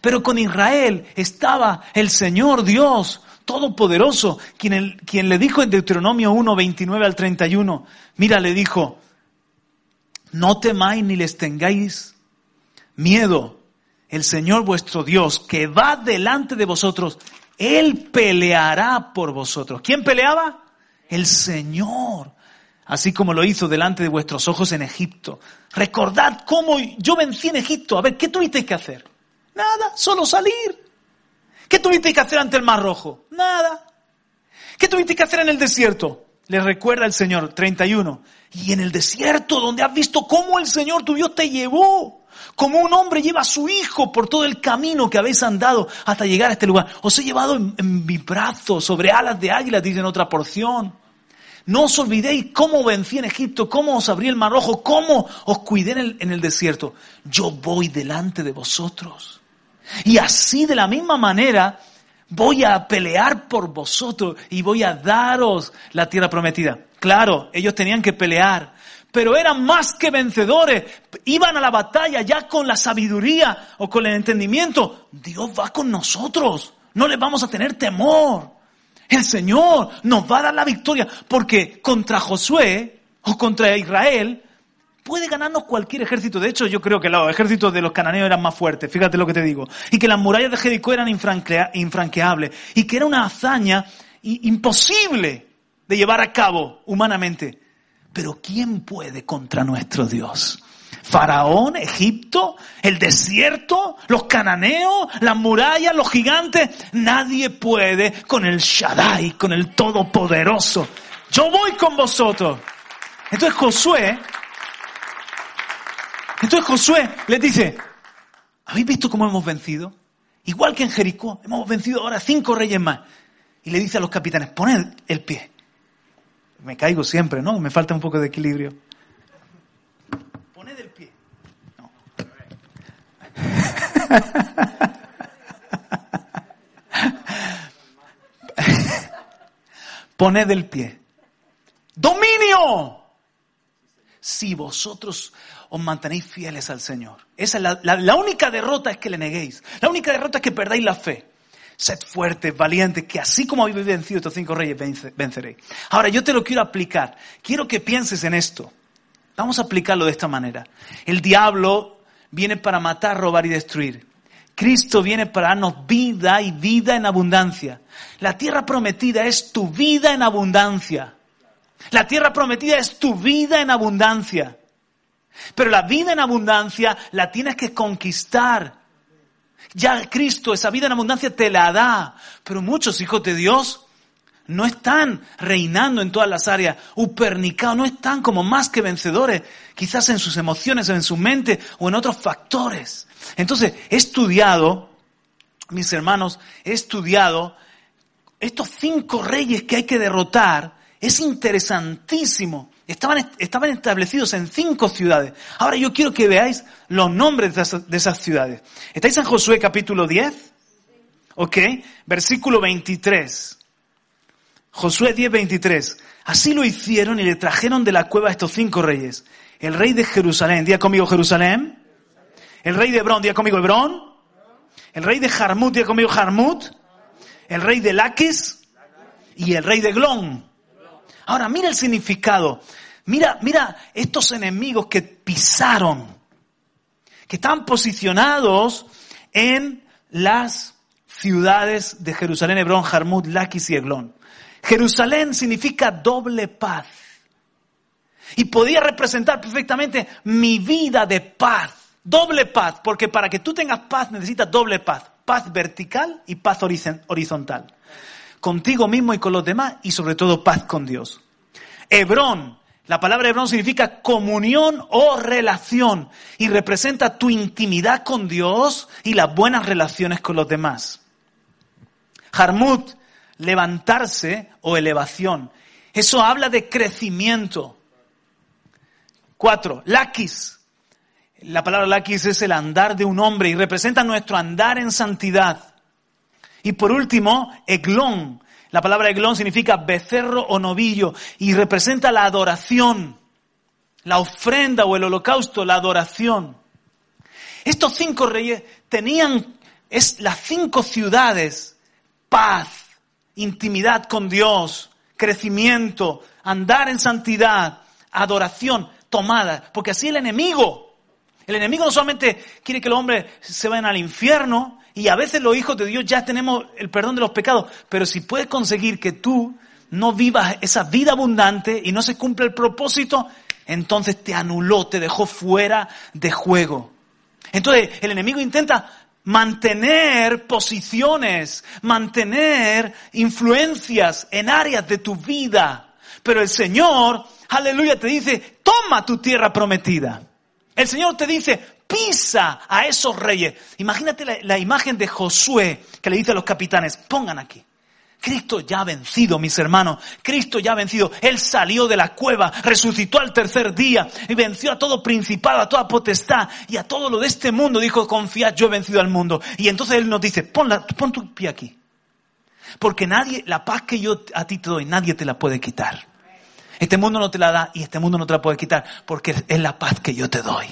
Pero con Israel estaba el Señor Dios Todopoderoso, quien, quien le dijo en Deuteronomio 1, 29 al 31, mira, le dijo, no temáis ni les tengáis miedo. El Señor vuestro Dios, que va delante de vosotros, Él peleará por vosotros. ¿Quién peleaba? El Señor. Así como lo hizo delante de vuestros ojos en Egipto. Recordad cómo yo vencí en Egipto. A ver, ¿qué tuvisteis que hacer? Nada, solo salir. ¿Qué tuvisteis que hacer ante el Mar Rojo? Nada. ¿Qué tuvisteis que hacer en el desierto? Le recuerda el Señor, 31. Y en el desierto, donde has visto cómo el Señor tu Dios te llevó, como un hombre lleva a su hijo por todo el camino que habéis andado hasta llegar a este lugar. Os he llevado en, mi brazo, sobre alas de águila, dice en otra porción. No os olvidéis cómo vencí en Egipto, cómo os abrí el mar rojo, cómo os cuidé en el, en el desierto. Yo voy delante de vosotros. Y así de la misma manera voy a pelear por vosotros y voy a daros la tierra prometida. Claro, ellos tenían que pelear, pero eran más que vencedores. Iban a la batalla ya con la sabiduría o con el entendimiento. Dios va con nosotros. No les vamos a tener temor. El Señor nos va a dar la victoria porque contra Josué o contra Israel puede ganarnos cualquier ejército. De hecho, yo creo que los ejércitos de los cananeos eran más fuertes, fíjate lo que te digo. Y que las murallas de Jericó eran infranqueables. Y que era una hazaña imposible de llevar a cabo humanamente. Pero ¿quién puede contra nuestro Dios? Faraón, Egipto, el desierto, los cananeos, las murallas, los gigantes. Nadie puede con el Shaddai, con el Todopoderoso. Yo voy con vosotros. Entonces Josué entonces Josué les dice, ¿habéis visto cómo hemos vencido? Igual que en Jericó, hemos vencido ahora cinco reyes más. Y le dice a los capitanes, poned el pie. Me caigo siempre, ¿no? Me falta un poco de equilibrio. Poned el pie. No. <laughs> Poned el pie. Dominio. Si vosotros os mantenéis fieles al Señor. Esa es la, única derrota es que le neguéis. La única derrota es que perdáis la fe. Sed fuertes, valientes, que así como habéis vencido estos cinco reyes, venceréis. Ahora, yo te lo quiero aplicar. Quiero que pienses en esto. Vamos a aplicarlo de esta manera. El diablo viene para matar, robar y destruir. Cristo viene para darnos vida y vida en abundancia. La tierra prometida es tu vida en abundancia. La tierra prometida es tu vida en abundancia. Pero la vida en abundancia la tienes que conquistar. Ya Cristo esa vida en abundancia te la da. Pero muchos hijos de Dios no están reinando en todas las áreas, upernicados, no están como más que vencedores, quizás en sus emociones, en su mente o en otros factores. Entonces, he estudiado, mis hermanos, he estudiado estos cinco reyes que hay que derrotar. Es interesantísimo Estaban, estaban establecidos en cinco ciudades. Ahora yo quiero que veáis los nombres de esas, ciudades. ¿Estáis en Josué capítulo 10? ¿Ok? Versículo 23. Josué 10, 23. Así lo hicieron y le trajeron de la cueva a estos cinco reyes. El rey de Jerusalén, día conmigo Jerusalén. El rey de Hebrón, día conmigo Hebrón. El rey de Jarmut, día conmigo Jarmut. El rey de Laquis y el rey de Glón. Ahora, mira el significado. Mira, mira estos enemigos que pisaron, que están posicionados en las ciudades de Jerusalén, Hebrón, Jarmut, Laquis y Eglón. Jerusalén significa doble paz. Y podía representar perfectamente mi vida de paz. Doble paz, porque para que tú tengas paz necesitas doble paz. paz vertical y paz horizontal. Contigo mismo y con los demás y sobre todo paz con Dios. Hebrón, la palabra Hebrón significa comunión o relación y representa tu intimidad con Dios y las buenas relaciones con los demás. Harmut, levantarse o elevación. Eso habla de crecimiento. Cuatro, lakis. La palabra lakis es el andar de un hombre y representa nuestro andar en santidad. Y por último, eglón. La palabra eglón significa becerro o novillo y representa la adoración, la ofrenda o el holocausto, la adoración. Estos cinco reyes tenían es, las cinco ciudades, paz, intimidad con Dios, crecimiento, andar en santidad, adoración tomada, porque así el enemigo, el enemigo no solamente quiere que los hombres se vayan al infierno, y a veces los hijos de Dios ya tenemos el perdón de los pecados, pero si puedes conseguir que tú no vivas esa vida abundante y no se cumple el propósito, entonces te anuló, te dejó fuera de juego. Entonces el enemigo intenta mantener posiciones, mantener influencias en áreas de tu vida. Pero el Señor, aleluya, te dice, toma tu tierra prometida. El Señor te dice, pisa a esos reyes. Imagínate la, imagen de Josué que le dice a los capitanes, pongan aquí. Cristo ya ha vencido, mis hermanos. Cristo ya ha vencido. Él salió de la cueva, resucitó al tercer día y venció a todo principado, a toda potestad y a todo lo de este mundo. Dijo, confiad, yo he vencido al mundo. Y entonces Él nos dice, pon, tu pie aquí. Porque nadie, la paz que yo a ti te doy, nadie te la puede quitar. Este mundo no te la da y este mundo no te la puede quitar porque es la paz que yo te doy.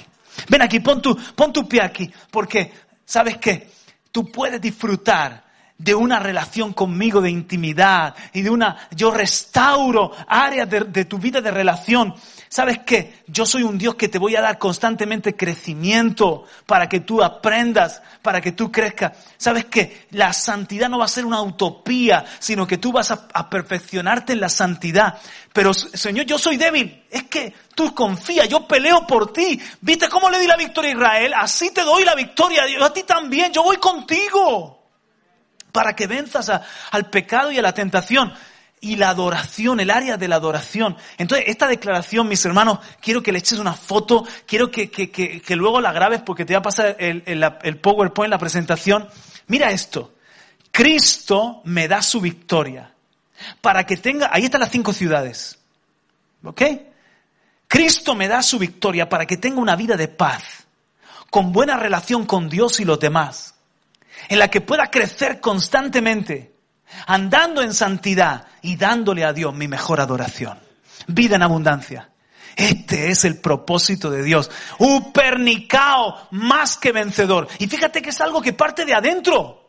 Ven aquí, pon tu, pon tu pie aquí, porque, ¿sabes qué? Tú puedes disfrutar de una relación conmigo de intimidad y de una, yo restauro áreas de, tu vida de relación. ¿Sabes qué? Yo soy un Dios que te voy a dar constantemente crecimiento para que tú aprendas, para que tú crezcas. ¿Sabes qué? La santidad no va a ser una utopía, sino que tú vas a, perfeccionarte en la santidad. Pero, Señor, yo soy débil. Es que tú confías, yo peleo por ti. ¿Viste cómo le di la victoria a Israel? Así te doy la victoria. A ti también, yo voy contigo para que venzas al pecado y a la tentación. Y la adoración, el área de la adoración. Entonces, esta declaración, mis hermanos, quiero que le eches una foto, quiero que, luego la grabes porque te va a pasar el, el, el PowerPoint, la presentación. Mira esto. Cristo me da su victoria. Para que tenga, ahí están las cinco ciudades. ¿Ok? Cristo me da su victoria para que tenga una vida de paz, con buena relación con Dios y los demás en la que pueda crecer constantemente, andando en santidad y dándole a Dios mi mejor adoración. Vida en abundancia. Este es el propósito de Dios. Upernicao, más que vencedor. Y fíjate que es algo que parte de adentro.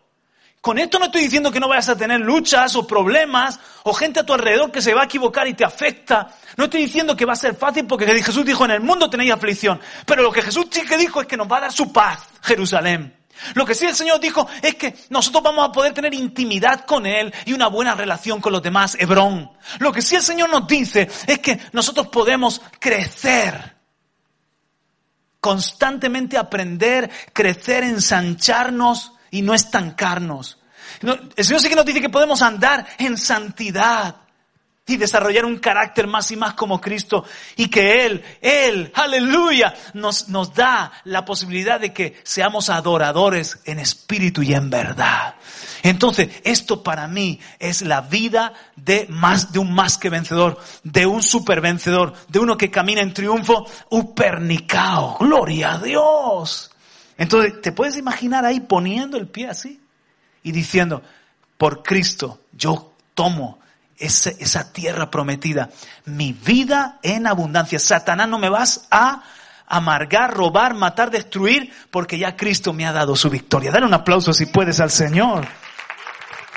Con esto no estoy diciendo que no vayas a tener luchas o problemas o gente a tu alrededor que se va a equivocar y te afecta. No estoy diciendo que va a ser fácil porque Jesús dijo en el mundo tenéis aflicción. Pero lo que Jesús sí que dijo es que nos va a dar su paz, Jerusalén. Lo que sí el Señor dijo es que nosotros vamos a poder tener intimidad con Él y una buena relación con los demás, Hebrón. Lo que sí el Señor nos dice es que nosotros podemos crecer, constantemente aprender, crecer, ensancharnos y no estancarnos. El Señor sí que nos dice que podemos andar en santidad y desarrollar un carácter más y más como Cristo y que Él, Él, aleluya, nos, nos da la posibilidad de que seamos adoradores en espíritu y en verdad. Entonces, esto para mí es la vida de más, de un más que vencedor, de un super vencedor, de uno que camina en triunfo, upernicao, gloria a Dios. Entonces, ¿te puedes imaginar ahí poniendo el pie así y diciendo, por Cristo, yo tomo esa, esa tierra prometida. Mi vida en abundancia. Satanás, no me vas a amargar, robar, matar, destruir, porque ya Cristo me ha dado su victoria. Dale un aplauso si puedes al Señor.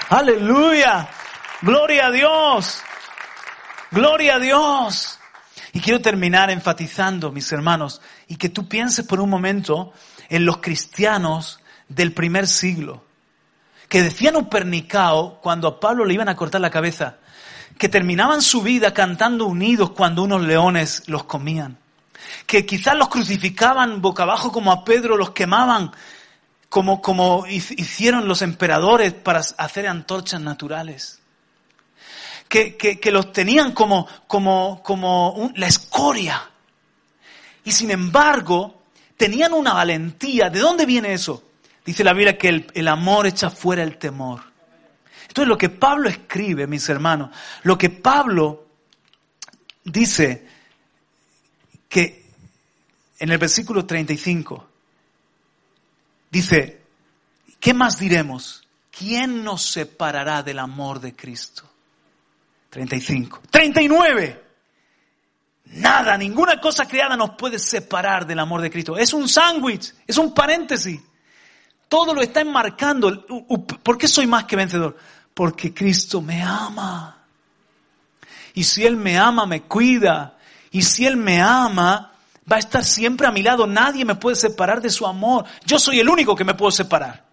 Aleluya. Gloria a Dios. Gloria a Dios. Y quiero terminar enfatizando, mis hermanos, y que tú pienses por un momento en los cristianos del primer siglo, que decían un cuando a Pablo le iban a cortar la cabeza que terminaban su vida cantando unidos cuando unos leones los comían, que quizás los crucificaban boca abajo como a Pedro, los quemaban, como, como hicieron los emperadores para hacer antorchas naturales. Que, que, los tenían como, como, como la escoria. Y sin embargo, tenían una valentía. ¿De dónde viene eso? Dice la Biblia que el amor echa fuera el temor. Entonces lo que Pablo escribe, mis hermanos, lo que Pablo dice que en el versículo 35 dice, ¿qué más diremos? ¿Quién nos separará del amor de Cristo? 35. 39. Nada, ninguna cosa creada nos puede separar del amor de Cristo. Es un sándwich, es un paréntesis. Todo lo está enmarcando. ¿Por qué soy más que vencedor? Porque Cristo me ama. Y si Él me ama, me cuida. Y si Él me ama, va a estar siempre a mi lado. Nadie me puede separar de su amor. Yo soy el único que me puedo separar.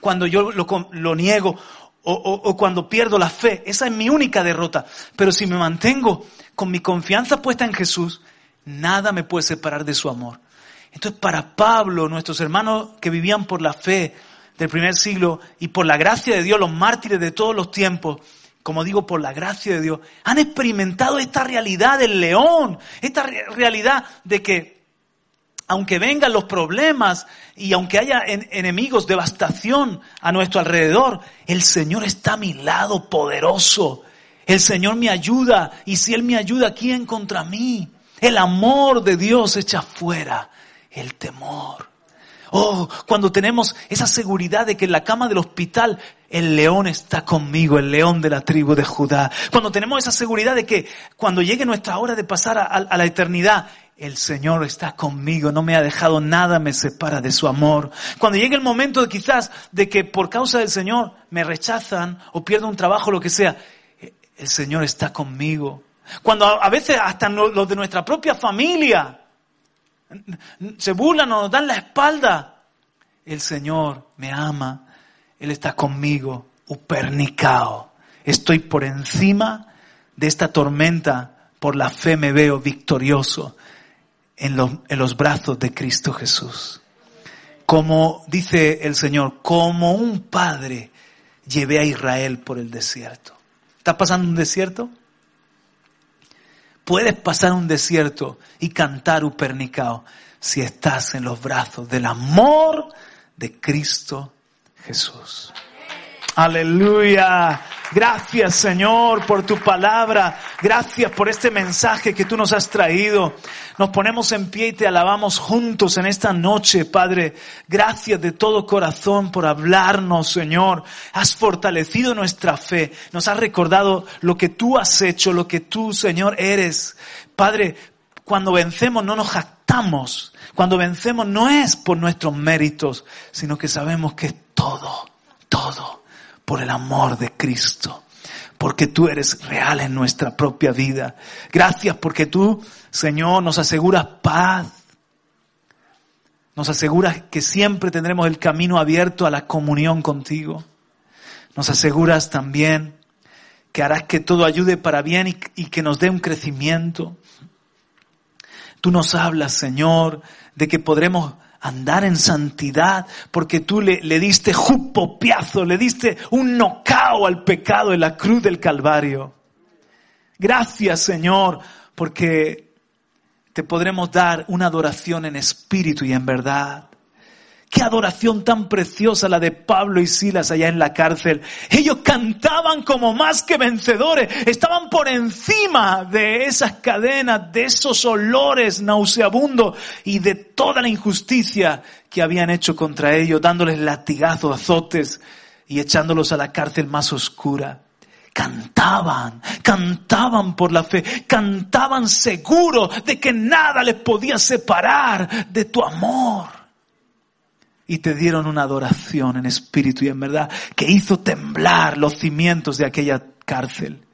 Cuando yo lo, niego o, o, cuando pierdo la fe. Esa es mi única derrota. Pero si me mantengo con mi confianza puesta en Jesús, nada me puede separar de su amor. Entonces, para Pablo, nuestros hermanos que vivían por la fe del primer siglo y por la gracia de Dios, los mártires de todos los tiempos, como digo, por la gracia de Dios, han experimentado esta realidad del león, esta realidad de que aunque vengan los problemas y aunque haya enemigos, devastación a nuestro alrededor, el Señor está a mi lado poderoso. El Señor me ayuda y si Él me ayuda, ¿quién contra mí? El amor de Dios echa fuera el temor. Oh, cuando tenemos esa seguridad de que en la cama del hospital el león está conmigo, el león de la tribu de Judá. Cuando tenemos esa seguridad de que cuando llegue nuestra hora de pasar a, la eternidad, el Señor está conmigo, no me ha dejado nada, me separa de su amor. Cuando llegue el momento de quizás de que por causa del Señor me rechazan o pierdo un trabajo, lo que sea, el Señor está conmigo. Cuando a veces hasta los de nuestra propia familia se burlan o nos dan la espalda. El Señor me ama, Él está conmigo, upernicao. Estoy por encima de esta tormenta, por la fe me veo victorioso en los, en los brazos de Cristo Jesús. Como dice el Señor, como un padre llevé a Israel por el desierto. ¿Estás pasando un desierto? Puedes pasar un desierto y cantar Upernicao si estás en los brazos del amor de Cristo Jesús. Aleluya. Gracias Señor por tu palabra. Gracias por este mensaje que tú nos has traído. Nos ponemos en pie y te alabamos juntos en esta noche, Padre. Gracias de todo corazón por hablarnos, Señor. Has fortalecido nuestra fe. Nos has recordado lo que tú has hecho, lo que tú, Señor, eres. Padre, cuando vencemos no nos jactamos. Cuando vencemos no es por nuestros méritos, sino que sabemos que es todo, todo por el amor de Cristo, porque tú eres real en nuestra propia vida. Gracias porque tú, Señor, nos aseguras paz. Nos aseguras que siempre tendremos el camino abierto a la comunión contigo. Nos aseguras también que harás que todo ayude para bien y, y que nos dé un crecimiento. Tú nos hablas, Señor, de que podremos andar en santidad, porque tú le, le diste jupopiazo, le diste un nocao al pecado en la cruz del Calvario. Gracias, Señor, porque te podremos dar una adoración en espíritu y en verdad. Qué adoración tan preciosa la de Pablo y Silas allá en la cárcel. Ellos cantaban como más que vencedores. Estaban por encima de esas cadenas, de esos olores nauseabundos y de toda la injusticia que habían hecho contra ellos, dándoles latigazos, azotes y echándolos a la cárcel más oscura. Cantaban, cantaban por la fe, cantaban seguro de que nada les podía separar de tu amor y te dieron una adoración en espíritu y en verdad que hizo temblar los cimientos de aquella cárcel.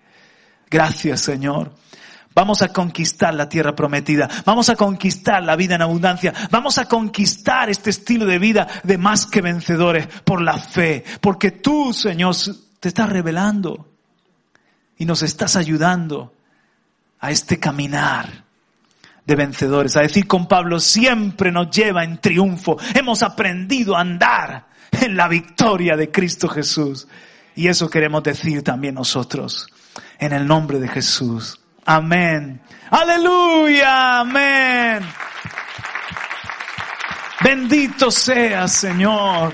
Gracias Señor. Vamos a conquistar la tierra prometida. Vamos a conquistar la vida en abundancia. Vamos a conquistar este estilo de vida de más que vencedores por la fe. Porque tú, Señor, te estás revelando y nos estás ayudando a este caminar de vencedores. A decir con Pablo, siempre nos lleva en triunfo. Hemos aprendido a andar en la victoria de Cristo Jesús. Y eso queremos decir también nosotros. En el nombre de Jesús. Amén. Aleluya. Amén. Bendito sea, Señor.